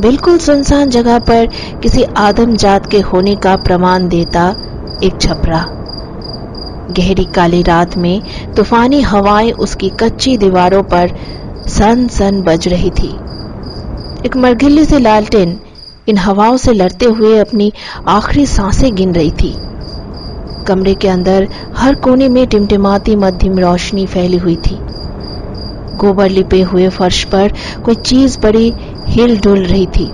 बिल्कुल सुनसान जगह पर किसी आदम जात के होने का प्रमाण देता एक छपरा। गहरी काली रात में तूफानी हवाएँ उसकी कच्ची दीवारों पर सन सन बज रही थी। एक मरगिल्ली से लालटेन इन हवाओं से लड़ते हुए अपनी आखिरी साँसें गिन रही थी। कमरे के अंदर हर कोने में टिमटिमाती मध्यम रोशनी फैली हुई थी। गोबर लिपे हुए फर्श पर कोई चीज़ बड़ी हिल डुल रही थी।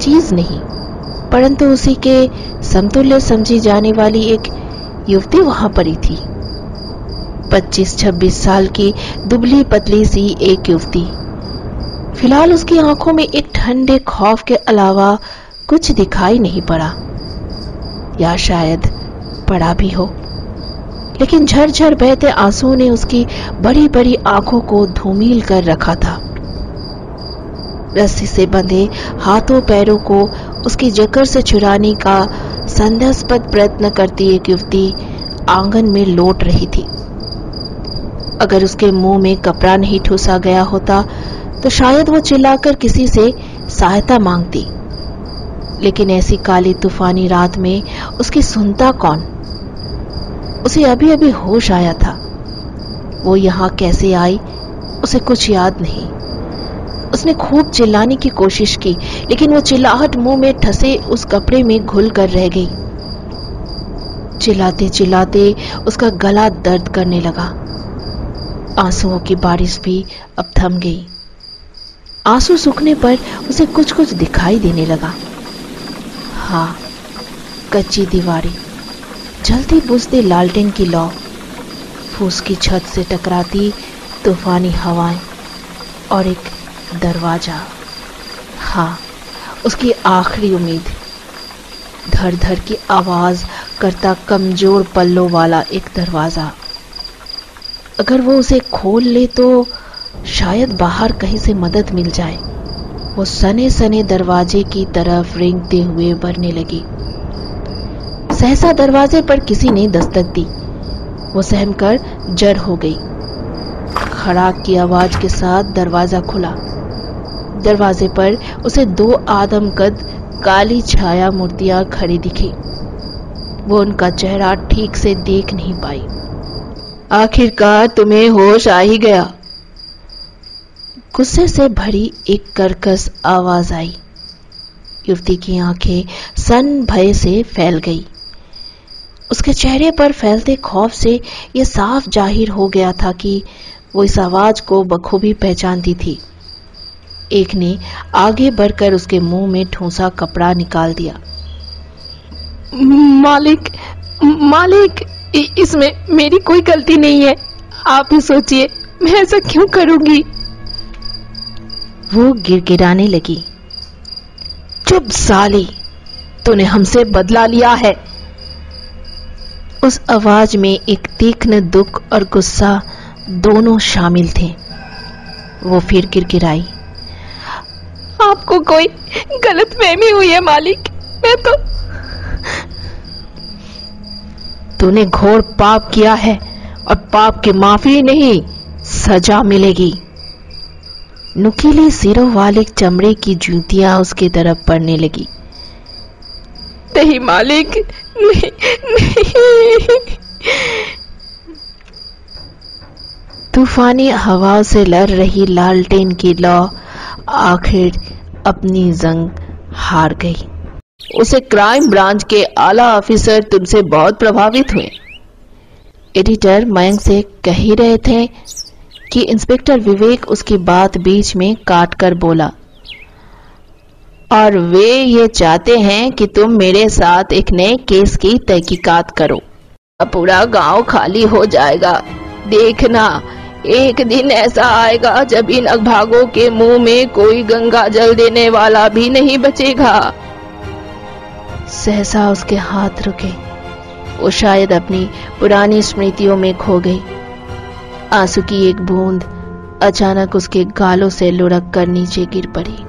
चीज़ नहीं, परंतु उसी के समतुल्य समझी जाने वाली एक युवती वहाँ पड़ी थी। 25-26 साल की दुबली पतली सी एक युवती। फ़िलहाल उसकी आँखों में एक ठंडे खौफ के अलावा कुछ दिखाई नहीं पड़ा। या शायद पड़ा भी हो। लेकिन झरझर बहते आंसुओं ने उसकी बड़ी बड़ी आँखों को धूमिल कर रखा था। रस्सी से बंधे हाथों पैरों को उसकी जकर से छुड़ाने का संदेहास्पद प्रयत्न करती एक युवती आँगन में लौट रही थी। अगर उसके मुँह में कपड़ा नहीं ठूसा गया होता तो शायद वो चिल्लाकर किसी से सहायता मांगती। लेकिन ऐसी काली तूफानी रात में उसकी सुनता कौन? उसे अभी अभी होश आया था। वो यहाँ कैसे आई, उसे कुछ याद नहीं। उसने खूब चिल्लाने की कोशिश की, लेकिन वो चिल्लाहट मुँह में ठसे उस कपड़े में घुल कर रह गई। चिल्लाते चिल्लाते उसका गला दर्द करने लगा। आंसुओं की बारिश भी अब थम गई। आँसू सूखने पर उसे कुछ कुछ दिखाई देने लगा। हाँ कच्ची दीवारें। जल्दी बुझते लालटेन की लौ। फूस की छत से टकराती तूफानी हवाएँ और एक दरवाज़ा। हाँ उसकी आखिरी उम्मीद। धर धर की आवाज़ करता कमज़ोर पल्लों वाला एक दरवाज़ा। अगर वो उसे खोल ले तो शायद बाहर कहीं से मदद मिल जाए। वो सने सने दरवाजे की तरफ़ रेंगते हुए बढ़ने लगी। सहसा दरवाजे पर किसी ने दस्तक दी। वो सहमकर जड़ हो गई। खड़ाक की आवाज़ के साथ दरवाज़ा खुला। दरवाजे पर उसे दो आदमकद काली छाया मूर्तियाँ खड़ी दिखी। वो उनका चेहरा ठीक से देख नहीं पाई। आखिरकार तुम्हें होश आ ही गया। गुस्से से भरी एक करकस आवाज़ आई। युवती की आँखें सन भय से फैल गई। उसके चेहरे पर फैलते खौफ से यह साफ़ ज़ाहिर हो गया था कि वो इस आवाज़ को बखूबी पहचानती थी। एक ने आगे बढ़कर उसके मुँह में ठूसा कपड़ा निकाल दिया। मालिक मालिक इसमें मेरी कोई गलती नहीं है। आप ही सोचिए, मैं ऐसा क्यों करूँगी? वो गिरगिराने लगी। चुप साली, तूने हमसे बदला लिया है। उस आवाज़ में एक तीक्ष्ण दुख और गुस्सा दोनों शामिल थे। वो फिर गिरगिराई आपको कोई गलत फहमी हुई है, मालिक। मैं तो तूने घोर पाप किया है और पाप की माफ़ी नहीं, सजा मिलेगी। नुकीली सिरों वाले चमड़े की जूतियाँ उसकी तरफ़ पड़ने लगी। नहीं, मालिक, नहीं नहीं। तूफानी हवाओं से लड़ रही लालटेन की लौ आखिर अपनी जंग हार गई। उसे क्राइम ब्रांच के आला ऑफिसर तुमसे बहुत प्रभावित हुए। एडिटर मयंक से कह ही रहे थे कि इंस्पेक्टर विवेक उसकी बात बीच में काट कर बोला, और वे ये चाहते हैं कि तुम मेरे साथ एक नए केस की तहकीकात करो। पूरा गाँव खाली हो जाएगा। देखना एक दिन ऐसा आएगा जब इन अभागों के मुँह में कोई गंगा जल देने वाला भी नहीं बचेगा। सहसा उसके हाथ रुके। वो शायद अपनी पुरानी स्मृतियों में खो गई। आँसू की एक बूंद अचानक उसके गालों से लुढ़क कर नीचे गिर पड़ी।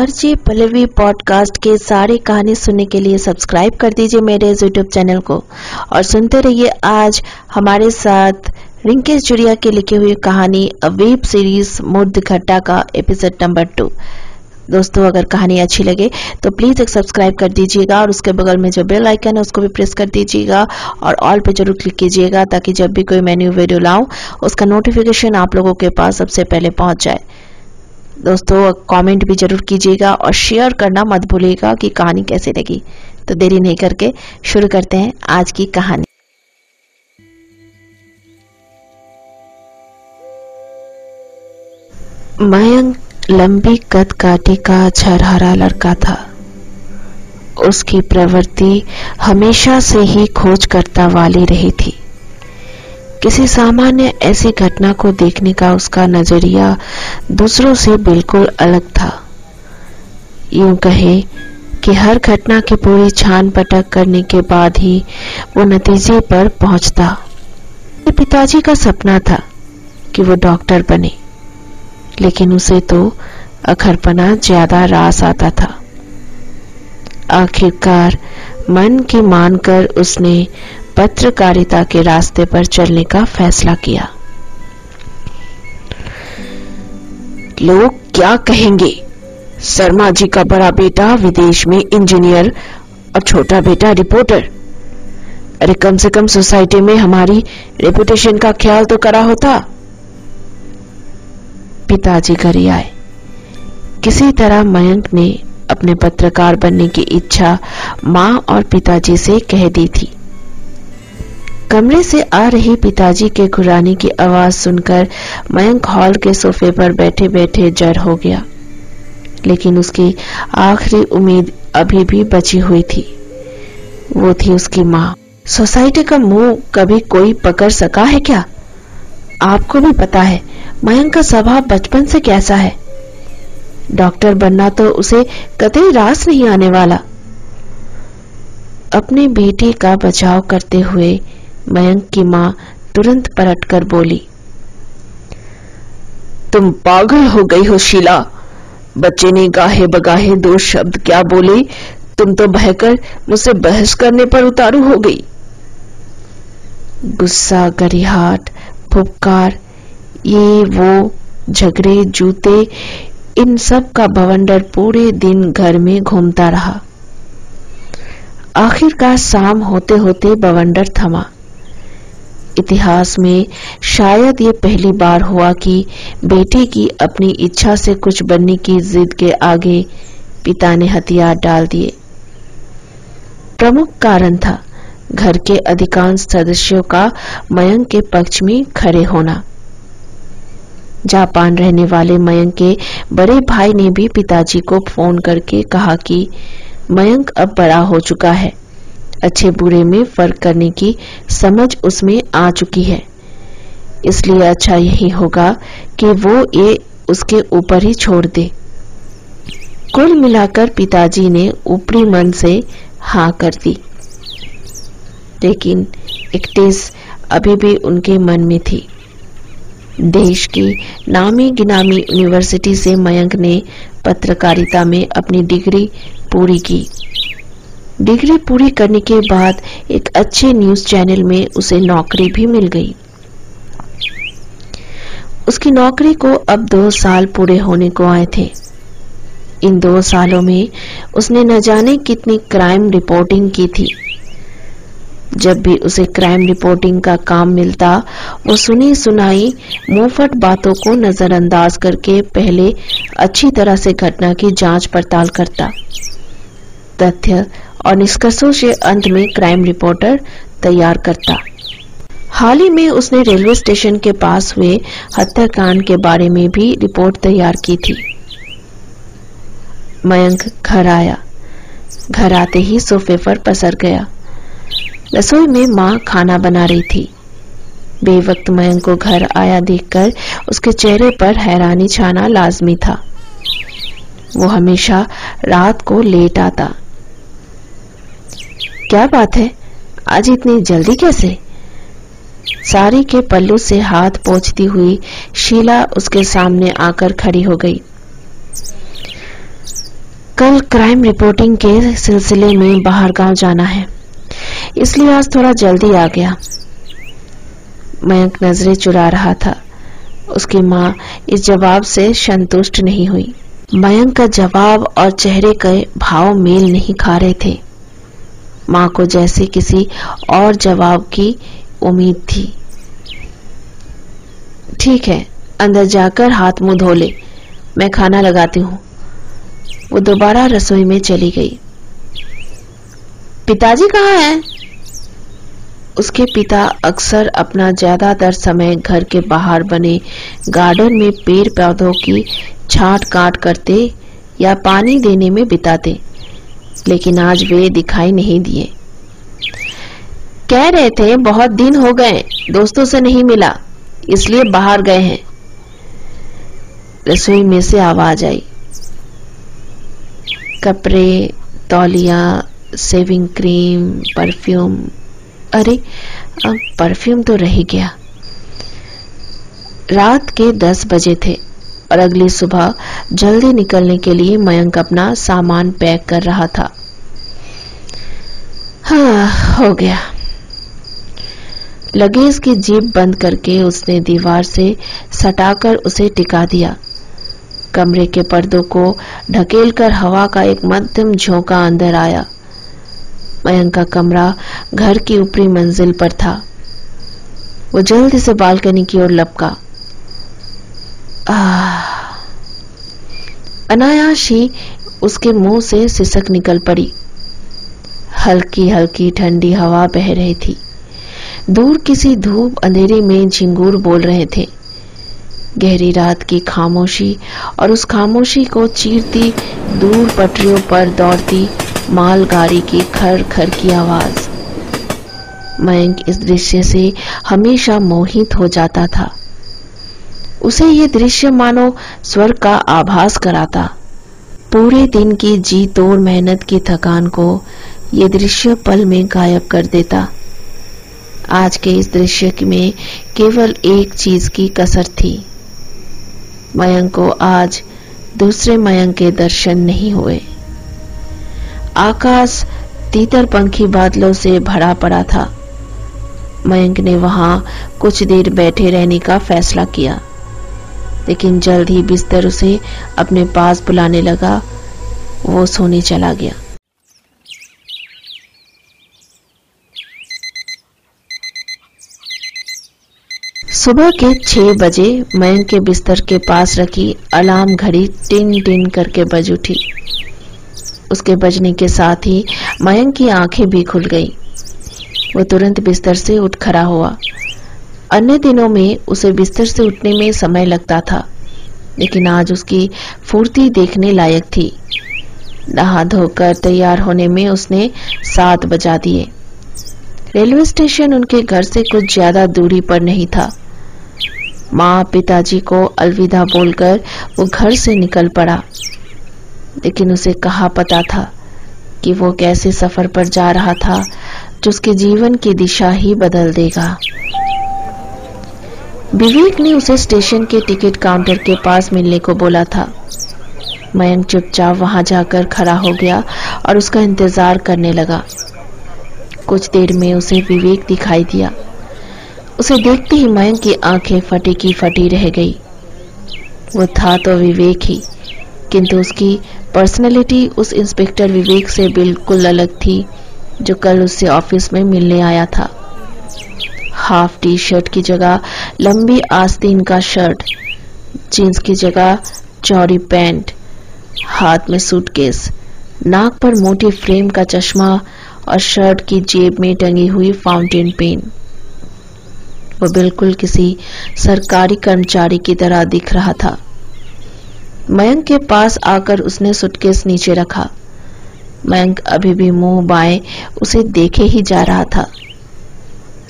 आरजे पल्लवी पॉडकास्ट के सारी कहानी सुनने के लिए सब्सक्राइब कर दीजिए मेरे यूट्यूब चैनल को। और सुनते रहिए आज हमारे साथ रिंकेश जुड़िया की लिखी हुई कहानी अ वेब सीरीज़ मुर्द घट्टा का एपिसोड नंबर टू। दोस्तों, अगर कहानी अच्छी लगे तो प्लीज़ एक सब्सक्राइब कर दीजिएगा और उसके बगल में जो बेल आइकन है, उसको भी प्रेस कर दीजिएगा और ऑल पे ज़रूर क्लिक कीजिएगा ताकि जब भी कोई मैं न्यू वीडियो लाऊं, उसका नोटिफिकेशन आप लोगों के पास सबसे पहले पहुँच जाए। दोस्तों कमेंट भी ज़रूर कीजिएगा और शेयर करना मत भूलिएगा कि कहानी कैसे लगी। तो देरी नहीं करके शुरू करते हैं आज की कहानी। मयंक लंबी कद काटी का छरहरा लड़का था। उसकी प्रवृत्ति हमेशा से ही खोज करता वाली रही थी। किसी सामान्य ऐसी घटना को देखने का उसका नज़रिया दूसरों से बिल्कुल अलग था। यूँ कहे कि हर घटना की पूरी छान पटक करने के बाद ही वो नतीजे पर पहुँचता। पिताजी का सपना था कि वो डॉक्टर बने, लेकिन उसे तो अखरपना ज़्यादा रास आता था। आखिरकार मन की मानकर उसने पत्रकारिता के रास्ते पर चलने का फैसला किया। लोग क्या कहेंगे? शर्मा जी का बड़ा बेटा, विदेश में इंजीनियर और छोटा बेटा रिपोर्टर। अरे कम से कम सोसाइटी में हमारी रेपुटेशन का ख्याल तो करा होता। पिताजी घर आए। किसी तरह मयंक ने अपने पत्रकार बनने की इच्छा माँ और पिताजी से कह दी थी। कमरे से आ रही पिताजी के घुराने की आवाज़ सुनकर मयंक हॉल के सोफे पर बैठे बैठे जड़ हो गया। लेकिन उसकी आखिरी उम्मीद अभी भी बची हुई थी। वो थी उसकी माँ। सोसाइटी का मुँह कभी कोई पकड़ सका है क्या? आपको भी पता है, मयंक का स्वभाव बचपन से कैसा है। डॉक्टर बनना तो उसे कतई रास नहीं आने वाला। अपने बेटे का बचाव करते हुए मयंक की माँ तुरंत पलटकर बोली, तुम पागल हो गई हो, शीला। बच्चे ने गाहे बगाहे दो शब्द क्या बोले? तुम तो बहकर मुझसे बहस करने पर उतारू हो गई। गुस्सा, गरिहाट, फुपकार, ये, वो, झगड़े, जूते, इन सब का बवंडर पूरे दिन घर में घूमता रहा। आखिरकार शाम होते होते बवंडर थमा। इतिहास में शायद ये पहली बार हुआ कि बेटे की अपनी इच्छा से कुछ बनने की जिद के आगे पिता ने हथियार डाल दिए। प्रमुख कारण था घर के अधिकांश सदस्यों का मयंक के पक्ष में खड़े होना। जापान रहने वाले मयंक के बड़े भाई ने भी पिताजी को फ़ोन करके कहा कि मयंक अब बड़ा हो चुका है। अच्छे बुरे में फ़र्क करने की समझ उसमें आ चुकी है। इसलिए अच्छा यही होगा कि वो ये उसके ऊपर ही छोड़ दे। कुल मिलाकर पिताजी ने ऊपरी मन से हाँ कर दी। लेकिन एक टेस अभी भी उनके मन में थी। देश की नामी गिनामी यूनिवर्सिटी से मयंक ने पत्रकारिता में अपनी डिग्री पूरी की। डिग्री पूरी करने के बाद एक अच्छे न्यूज़ चैनल में उसे नौकरी भी मिल गई। उसकी नौकरी को अब दो साल पूरे होने को आए थे। इन दो सालों में उसने न जाने कितनी क्राइम रिपोर्टिंग की थी। जब भी उसे क्राइम रिपोर्टिंग का काम मिलता, वो सुनी सुनाई मुंहफट बातों को नजरअंदाज करके पहले अच्छी तरह से घटना की जाँच पड़ताल करता। तथ्य और निष्कर्षों से अंत में क्राइम रिपोर्टर तैयार करता। हाल ही में उसने रेलवे स्टेशन के पास हुए हत्याकांड के बारे में भी रिपोर्ट तैयार की थी। मयंक घर आया। घर आते ही सोफे पर पसर गया। रसोई में माँ खाना बना रही थी। बेवक्त मयंक को घर आया देखकर उसके चेहरे पर हैरानी छाना लाजमी था। वो हमेशा रात को लेट आता। क्या बात है? आज इतनी जल्दी कैसे? साड़ी के पल्लू से हाथ पोछती हुई शीला उसके सामने आकर खड़ी हो गई। कल क्राइम रिपोर्टिंग के सिलसिले में बाहर गाँव जाना है। इसलिए आज थोड़ा जल्दी आ गया। मयंक नज़रें चुरा रहा था। उसकी माँ इस जवाब से संतुष्ट नहीं हुई। मयंक का जवाब और चेहरे के भाव मेल नहीं खा रहे थे। माँ को जैसे किसी और जवाब की उम्मीद थी। ठीक है, अंदर जाकर हाथ मुँह धो ले, मैं खाना लगाती हूँ। वो दोबारा रसोई में चली गई। पिताजी कहाँ हैं? उसके पिता अक्सर अपना ज़्यादातर समय घर के बाहर बने गार्डन में पेड़ पौधों की छाट काट करते या पानी देने में बिताते। लेकिन आज वे दिखाई नहीं दिए। कह रहे थे, बहुत दिन हो गए, दोस्तों से नहीं मिला, इसलिए बाहर गए हैं। रसोई में से आवाज़ आई। कपड़े, तौलिया, सेविंग क्रीम, परफ्यूम। अरे, अब परफ्यूम तो रह गया। रात के दस बजे थे। और अगली सुबह जल्दी निकलने के लिए मयंक अपना सामान पैक कर रहा था। हाँ हो गया। लगेज की जीप बंद करके उसने दीवार से सटाकर उसे टिका दिया। कमरे के पर्दों को ढकेलकर हवा का एक मध्यम झोंका अंदर आया। मयंक का कमरा घर की ऊपरी मंजिल पर था। वो जल्दी से बालकनी की ओर लपका। अनायास ही उसके मुँह से सिसक निकल पड़ी। हल्की हल्की ठंडी हवा बह रही थी। दूर किसी धूप अंधेरे में झिंगूर बोल रहे थे। गहरी रात की खामोशी और उस खामोशी को चीरती दूर पटरियों पर दौड़ती मालगाड़ी की खर खर की आवाज़। मयंक इस दृश्य से हमेशा मोहित हो जाता था। उसे ये दृश्य मानो स्वर्ग का आभास कराता। पूरे दिन की जी तोड़ मेहनत की थकान को ये दृश्य पल में गायब कर देता। आज के इस दृश्य में केवल एक चीज़ की कसर थी। मयंक को आज दूसरे मयंक के दर्शन नहीं हुए। आकाश तीतर पंखी बादलों से भरा पड़ा था। मयंक ने वहाँ कुछ देर बैठे रहने का फैसला किया। लेकिन जल्द ही बिस्तर उसे अपने पास बुलाने लगा। वो सोने चला गया। सुबह के छह बजे मयंक के बिस्तर के पास रखी अलार्म घड़ी टिन टिन करके बज उठी। उसके बजने के साथ ही मयंक की आँखें भी खुल गईं। वो तुरंत बिस्तर से उठ खड़ा हुआ। अन्य दिनों में उसे बिस्तर से उठने में समय लगता था, लेकिन आज उसकी फुर्ती देखने लायक थी। नहा धोकर तैयार होने में उसने सात बजा दिए। रेलवे स्टेशन उनके घर से कुछ ज़्यादा दूरी पर नहीं था। माँ पिताजी को अलविदा बोलकर वो घर से निकल पड़ा, लेकिन उसे कहा पता था कि वो कैसे सफ़र पर जा रहा था, जो उसके जीवन की दिशा ही बदल देगा। विवेक ने उसे स्टेशन के टिकट काउंटर के पास मिलने को बोला था। मयंक चुपचाप वहाँ जाकर खड़ा हो गया और उसका इंतज़ार करने लगा। कुछ देर में उसे विवेक दिखाई दिया। उसे देखते ही मयंक की आँखें फटी की फटी रह गई। वो था तो विवेक ही, किंतु उसकी पर्सनैलिटी उस इंस्पेक्टर विवेक से बिल्कुल अलग थी, जो कल उससे ऑफ़िस में मिलने आया था। हाफ़ टी शर्ट की जगह, लंबी आस्तीन का शर्ट, जींस की जगह, चौड़ी पैंट, हाथ में सूटकेस, नाक पर मोटी फ्रेम का चश्मा और शर्ट की जेब में टंगी हुई फाउंटेन पेन। वो बिल्कुल किसी सरकारी कर्मचारी की तरह दिख रहा था। मयंक के पास आकर उसने सुटकेस नीचे रखा। मयंक अभी भी मुँह बाएँ, उसे देखे ही जा रहा था।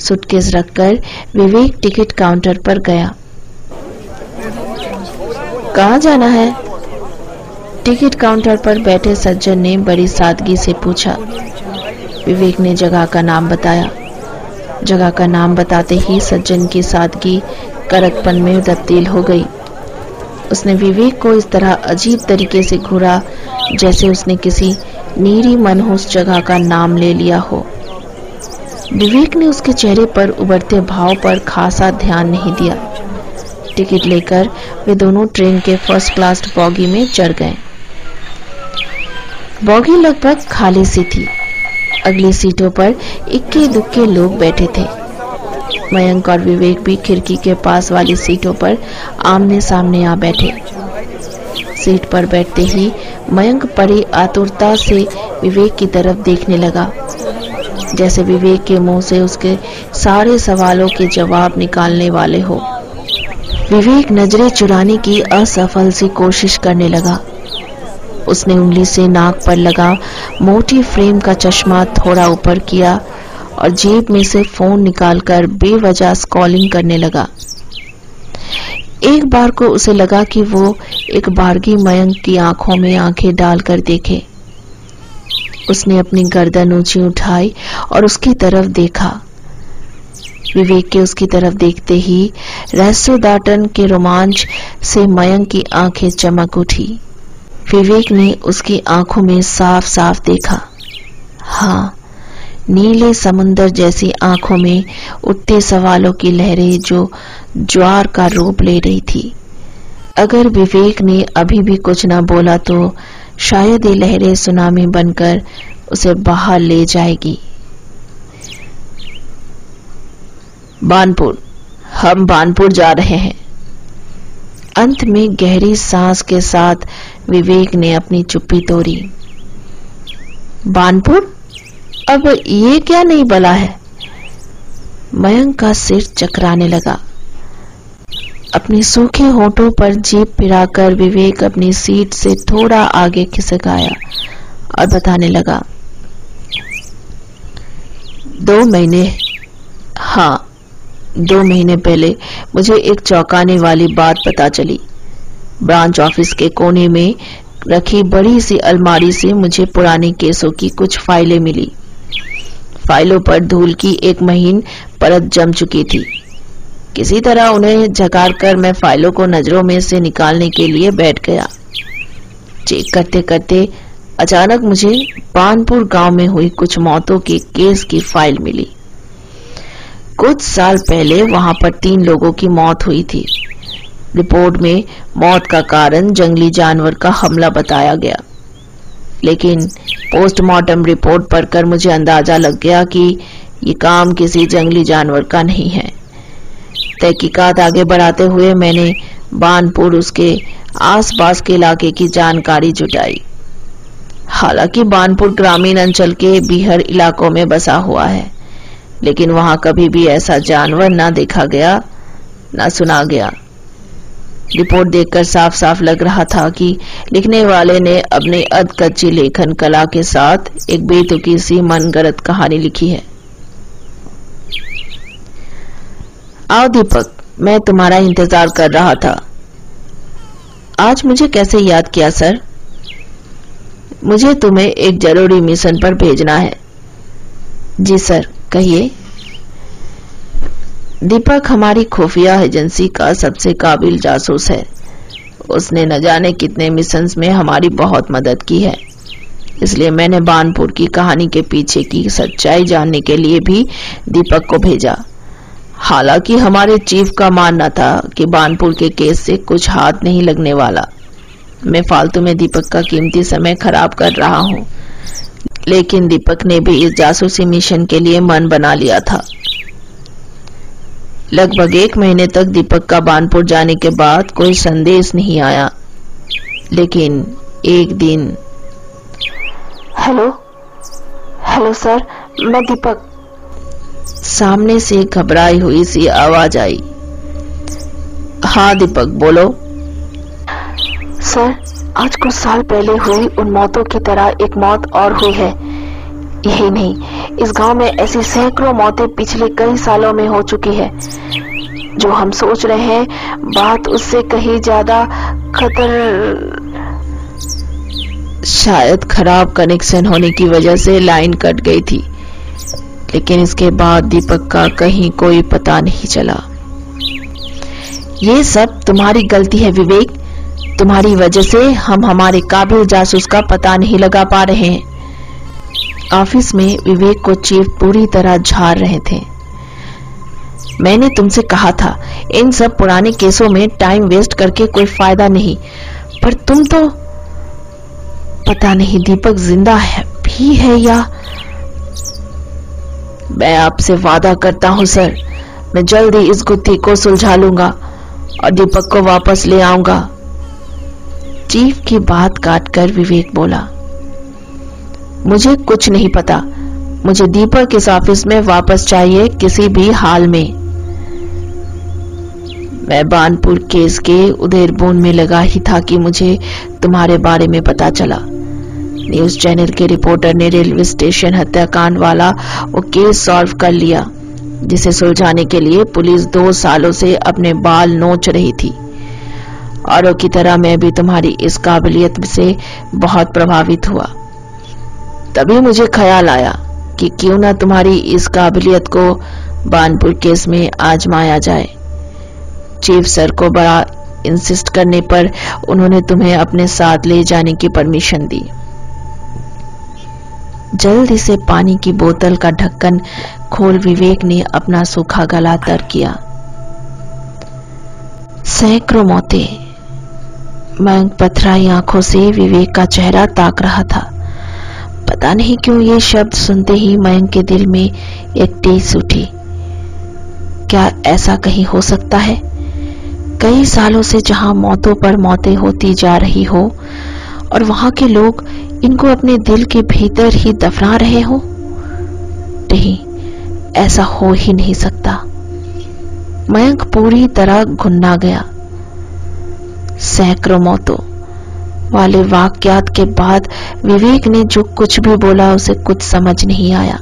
सुटकेस रखकर विवेक टिकट काउंटर पर गया। कहा जाना है? टिकट काउंटर पर बैठे सज्जन ने बड़ी सादगी से पूछा। विवेक ने जगह का नाम बताया। जगह का नाम बताते ही सज्जन की सादगी करकपन में तब्दील हो गई। उसने विवेक को इस तरह अजीब तरीके से घूरा जैसे उसने किसी नीरी मनहूस जगह का नाम ले लिया हो। विवेक ने उसके चेहरे पर उबरते भाव पर खासा ध्यान नहीं दिया। टिकट लेकर वे दोनों ट्रेन के फ़र्स्ट क्लास बॉगी में चढ़ गए। बॉगी लगभग खाली सी थी। अगली सीटों पर इक्के दुक्के लोग बैठे थे। मयंक और विवेक भी खिड़की के पास वाली सीटों पर आमने सामने आ बैठे। सीट पर बैठते ही मयंक बड़ी आतुरता से विवेक की तरफ़ देखने लगा। जैसे विवेक के मुँह से उसके सारे सवालों के जवाब निकालने वाले हो। विवेक नज़रें चुराने की असफल सी कोशिश करने लगा। उसने उंगली से नाक पर लगा, मोटी फ्रेम का चश्मा थोड़ा ऊपर किया और जेब में से फ़ोन निकालकर बेवजह कॉलिंग करने लगा। एक बार को उसे लगा कि वो एक बारगी मयंक की आँखों में आँखें डालकर देखे। उसने अपनी गर्दन ऊँची उठाई और उसकी तरफ़ देखा। विवेक के उसकी तरफ़ देखते ही रहस्योदाटन के रोमांच से मयंक की आँखें चमक उठी। विवेक ने उसकी आँखों में साफ़ साफ़ देखा। हाँ नीले समुंदर जैसी आँखों में उठते सवालों की लहरें जो ज्वार का रूप ले रही थी। अगर विवेक ने अभी भी कुछ न बोला तो शायद ये लहरें सुनामी बनकर उसे बाहर ले जाएगी। बानपुर, हम बानपुर जा रहे हैं। अंत में गहरी सांस के साथ विवेक ने अपनी चुप्पी तोड़ी। बानपुर? अब ये क्या नहीं बला है? मयंक का सिर चकराने लगा। अपने सूखे होठों पर जीप पिराकर विवेक अपनी सीट से थोड़ा आगे खिसक आया और बताने लगा, दो महीने हाँ दो महीने पहले मुझे एक चौंकाने वाली बात पता चली। ब्रांच ऑफ़िस के कोने में रखी बड़ी सी अलमारी से मुझे पुराने केसों की कुछ फाइलें मिली। फाइलों पर धूल की एक महीन परत जम चुकी थी। किसी तरह उन्हें झकार कर मैं फाइलों को नज़रों में से निकालने के लिए बैठ गया। चेक करते करते अचानक मुझे पानपुर गाँव में हुई कुछ मौतों के केस की फ़ाइल मिली। कुछ साल पहले वहाँ पर तीन लोगों की मौत हुई थी। रिपोर्ट में मौत का कारण जंगली जानवर का हमला बताया गया। लेकिन पोस्टमार्टम रिपोर्ट पढ़कर मुझे अंदाज़ा लग गया कि ये काम किसी जंगली जानवर का नहीं है। तहकीकात आगे बढ़ाते हुए मैंने बानपुर उसके आसपास के इलाके की जानकारी जुटाई। हालाँकि बानपुर ग्रामीण अंचल के बिहर इलाकों में बसा हुआ है, लेकिन वहाँ कभी भी ऐसा जानवर ना देखा गया, ना सुना गया। रिपोर्ट देखकर साफ़ साफ़ लग रहा था कि लिखने वाले ने अपने अध कच्ची लेखन कला के साथ एक बेतुकी सी मनगढ़ंत कहानी लिखी है। आओ दीपक, मैं तुम्हारा इंतज़ार कर रहा था। आज मुझे कैसे याद किया, सर? मुझे तुम्हें एक ज़रूरी मिशन पर भेजना है। जी, सर, कहिए। दीपक हमारी खुफिया एजेंसी का सबसे काबिल जासूस है। उसने न जाने कितने मिशंस में हमारी बहुत मदद की है। इसलिए मैंने बानपुर की कहानी के पीछे की सच्चाई जानने के लिए भी दीपक को भेजा। हालाँकि हमारे चीफ का मानना था कि बानपुर के केस से कुछ हाथ नहीं लगने वाला। मैं फालतू में दीपक का कीमती समय खराब कर रहा हूँ। लेकिन दीपक ने भी इस जासूसी मिशन के लिए मन बना लिया था। लगभग एक महीने तक दीपक का बानपुर जाने के बाद कोई संदेश नहीं आया। लेकिन एक दिन हेलो? हेलो सर, मैं दीपक सामने से घबराई हुई सी आवाज़ आई। हाँ दीपक बोलो। सर आज कुछ साल पहले हुई उन मौतों की तरह एक मौत और हुई है। यही नहीं इस गाँव में ऐसी सैकड़ों मौतें पिछले कई सालों में हो चुकी है। जो हम सोच रहे हैं बात उससे कहीं ज़्यादा खतर शायद खराब कनेक्शन होने की वजह से लाइन कट गई थी। लेकिन इसके बाद दीपक का कहीं कोई पता नहीं चला। ये सब तुम्हारी गलती है, विवेक। तुम्हारी वजह से हम हमारे काबिल जासूस का पता नहीं लगा पा रहे हैं। ऑफ़िस में विवेक को चीफ पूरी तरह झाड़ रहे थे। मैंने तुमसे कहा था, इन सब पुराने केसों में टाइम वेस्ट करके कोई फ़ायदा नहीं, पर तुम तो पता नहीं दीपक ज़िंदा है, भी है या मैं आपसे वादा करता हूँ, सर। मैं जल्दी इस गुत्थी को सुलझा लूँगा और दीपक को वापस ले आऊँगा। चीफ की बात काटकर विवेक बोला, मुझे कुछ नहीं पता। मुझे दीपक इस ऑफ़िस में वापस चाहिए किसी भी हाल में। मैं बानपुर केस के उदेरबोन में लगा ही था कि मुझे तुम्हारे बारे में पता चला। न्यूज़ चैनल के रिपोर्टर ने रेलवे स्टेशन हत्याकांड वाला वो केस सॉल्व कर लिया, जिसे सुलझाने के लिए पुलिस दो सालों से अपने बाल नोच रही थी। औरों की तरह मैं भी तुम्हारी इस काबिलियत से बहुत प्रभावित हुआ। तभी मुझे ख्याल आया कि क्यों ना तुम्हारी इस काबिलियत को बानपुर केस में आजमाया जाए। चीफ सर को बड़ा इंसिस्ट करने पर उन्होंने तुम्हें अपने साथ ले जाने की परमिशन दी। जल्दी से पानी की बोतल का ढक्कन खोल विवेक ने अपना सूखा गला तर किया। सैकड़ों मौतें। मयंक पथराई आँखों से विवेक का चेहरा ताक रहा था। पता नहीं क्यों ये शब्द सुनते ही मयंक के दिल में एक टीस उठी। क्या ऐसा कहीं हो सकता है? कई सालों से जहाँ मौतों पर मौतें होती जा रही हो और वहाँ के लोग इनको अपने दिल के भीतर ही दफना रहे हो? नहीं, ऐसा हो ही नहीं सकता। मयंक पूरी तरह घुन्ना गया। सैकड़ों मौतों वाले वाक्यात के बाद विवेक ने जो कुछ भी बोला, उसे कुछ समझ नहीं आया।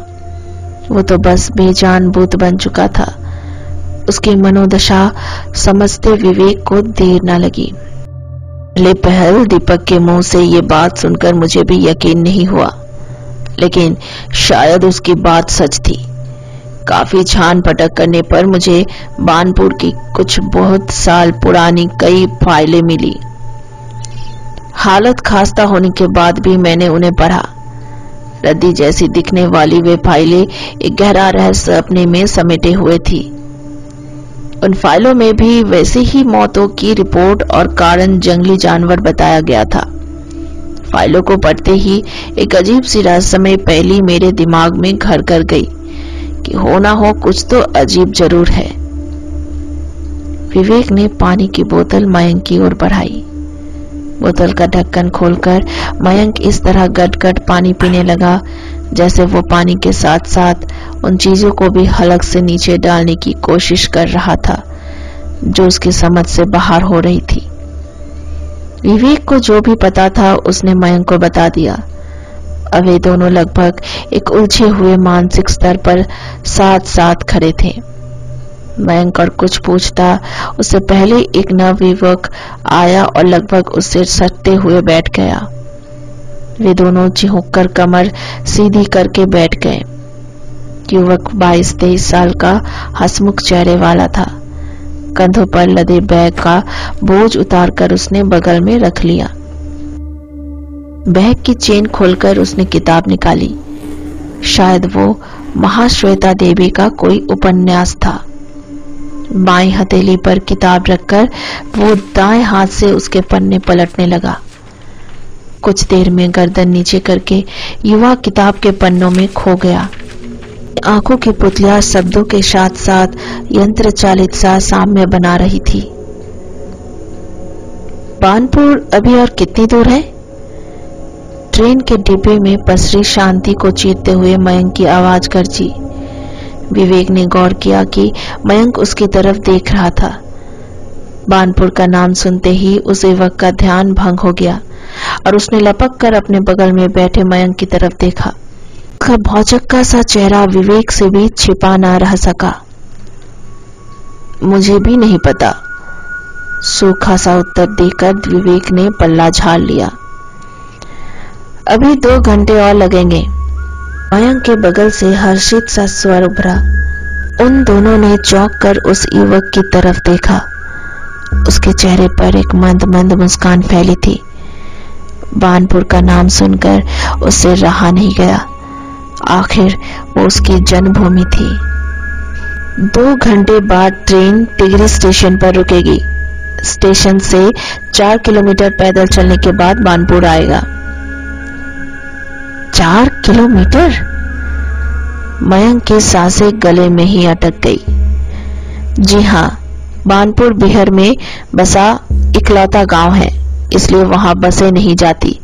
वो तो बस बेजान भूत बन चुका था। उसकी मनोदशा समझते विवेक को देर न लगी। पहले पहल दीपक के मुँह से ये बात सुनकर मुझे भी यकीन नहीं हुआ। लेकिन शायद उसकी बात सच थी। काफ़ी छान पटक करने पर मुझे बानपुर की कुछ बहुत साल पुरानी कई फाइलें मिली। हालत खास्ता होने के बाद भी मैंने उन्हें पढ़ा। रद्दी जैसी दिखने वाली वे फाइलें एक गहरा रहस्य अपने में समेटे हुए थी। उन फाइलों में भी वैसे ही मौतों की रिपोर्ट और कारण जंगली जानवर बताया गया था। फाइलों को पढ़ते ही एक अजीब सी रहस्यमय पहली मेरे दिमाग में घर कर गई कि हो ना हो कुछ तो अजीब ज़रूर है। विवेक ने पानी की बोतल मयंक की ओर बढ़ाई। बोतल का ढक्कन खोलकर मयंक इस तरह गट गट पानी पीने लगा जैसे वो पानी के साथ साथ उन चीज़ों को भी हलक से नीचे डालने की कोशिश कर रहा था, जो उसकी समझ से बाहर हो रही थी। विवेक को जो भी पता था, उसने मयंक को बता दिया। अब वे दोनों लगभग एक उलझे हुए मानसिक स्तर पर साथ साथ खड़े थे। मयंक और कुछ पूछता, उससे पहले एक नव नवयुवक आया और लगभग उससे सटते हुए बैठ गया। वे दोनों चिहुक कर कमर सीधी करके बैठ गए। युवक बाईस तेईस साल का हसमुख चेहरे वाला था। कंधों पर लदे बैग का बोझ उतारकर उसने बगल में रख लिया। बैग की चेन खोलकर उसने किताब निकाली। शायद वो महाश्वेता देवी का कोई उपन्यास था। बाई हथेली पर किताब रखकर वो दाएँ हाथ से उसके पन्ने पलटने लगा। कुछ देर में गर्दन नीचे करके युवा किताब के पन्नों में खो गया। आँखों की पुतलिया शब्दों के साथ साथ यंत्र चालित सा साम्य बना रही थी। बानपुर अभी और कितनी दूर है? ट्रेन के डिब्बे में पसरी शांति को चीरते हुए मयंक की आवाज़ गरजी। विवेक ने गौर किया कि मयंक उसकी तरफ़ देख रहा था। बानपुर का नाम सुनते ही उस युवक का ध्यान भंग हो गया। और उसने लपक कर अपने बगल में बैठे मयंक की तरफ़ देखा। उसका भौचक्का सा चेहरा विवेक से भी छिपा ना रह सका। मुझे भी नहीं पता। सूखा सा उत्तर देकर विवेक ने पल्ला झाड़ लिया। अभी दो घंटे और लगेंगे। मयंक के बगल से हर्षित सा स्वर उभरा। उन दोनों ने चौंक कर उस युवक की तरफ़ देखा। उसके चेहरे पर एक मंद मंद मुस्कान फैली थी। बानपुर का नाम सुनकर उसे रहा नहीं गया। आखिर वो उसकी जन्मभूमि थी। दो घंटे बाद ट्रेन टिगरी स्टेशन पर रुकेगी। स्टेशन से चार किलोमीटर पैदल चलने के बाद बानपुर आएगा। चार किलोमीटर? मयंक की साँसें गले में ही अटक गई। जी हाँ बानपुर बिहार में बसा इकलौता गाँव है। इसलिए वहाँ बसे नहीं जाती।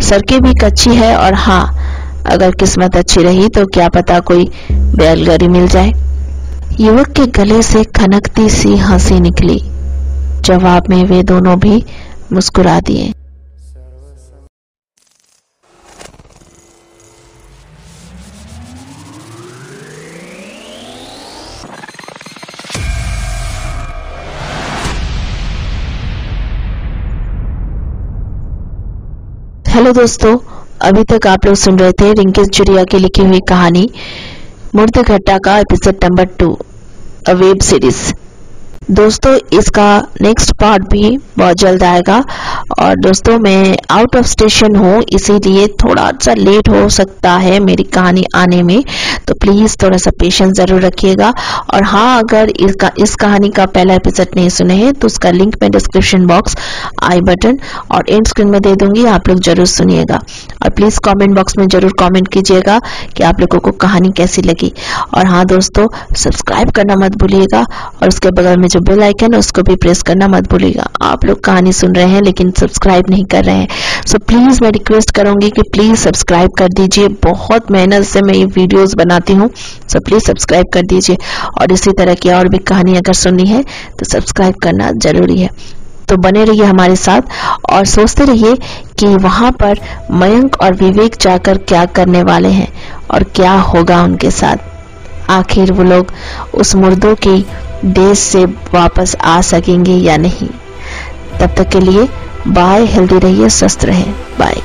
सड़कें भी कच्ची है और हाँ अगर किस्मत अच्छी रही तो क्या पता कोई बैलगाड़ी मिल जाए। युवक के गले से खनकती सी हँसी निकली। जवाब में वे दोनों भी मुस्कुरा दिए। हेलो दोस्तों, अभी तक आप लोग सुन रहे थे रिंकेश जुरिया की लिखी हुई कहानी मूर्त घट्टा का episode number two a web series दोस्तों, इसका नेक्स्ट पार्ट भी बहुत जल्द आएगा। और दोस्तों, मैं आउट ऑफ़ स्टेशन हूँ, इसीलिए थोड़ा सा लेट हो सकता है मेरी कहानी आने में। तो प्लीज़ थोड़ा सा पेशेंस ज़रूर रखिएगा। और हाँ अगर इसका, इस कहानी का पहला एपिसोड नहीं सुने हैं तो उसका लिंक मैं डिस्क्रिप्शन बॉक्स आई बटन और एंड स्क्रीन में दे दूँगी, आप लोग ज़रूर सुनिएगा। और प्लीज़ कमेंट बॉक्स में ज़रूर कमेंट कीजिएगा कि आप लोगों को कहानी कैसी लगी। और हाँ दोस्तों सब्सक्राइब करना मत भूलिएगा। और उसके बगल में जो बेल आइकन है उसको भी प्रेस करना मत भूलिएगा। आप लोग कहानी सुन रहे हैं लेकिन सब्सक्राइब नहीं कर रहे हैं। सो so, प्लीज़ मैं रिक्वेस्ट करूँगी कि प्लीज़ सब्सक्राइब कर दीजिए। बहुत मेहनत से मैं ये वीडियोस बनाती हूँ। सो so, प्लीज़ सब्सक्राइब कर दीजिए। और इसी तरह की और भी कहानी अगर सुननी है तो सब्सक्राइब करना ज़रूरी है। तो बने रहिए हमारे साथ और सोचते रहिए कि वहाँ पर मयंक और विवेक जाकर क्या करने वाले हैं और क्या होगा उनके साथ। आखिर वो लोग उस मुर्दों की देश से वापस आ सकेंगे या नहीं? तब तक के लिए बाय, हेल्दी रहिए, स्वस्थ रहे। बाय।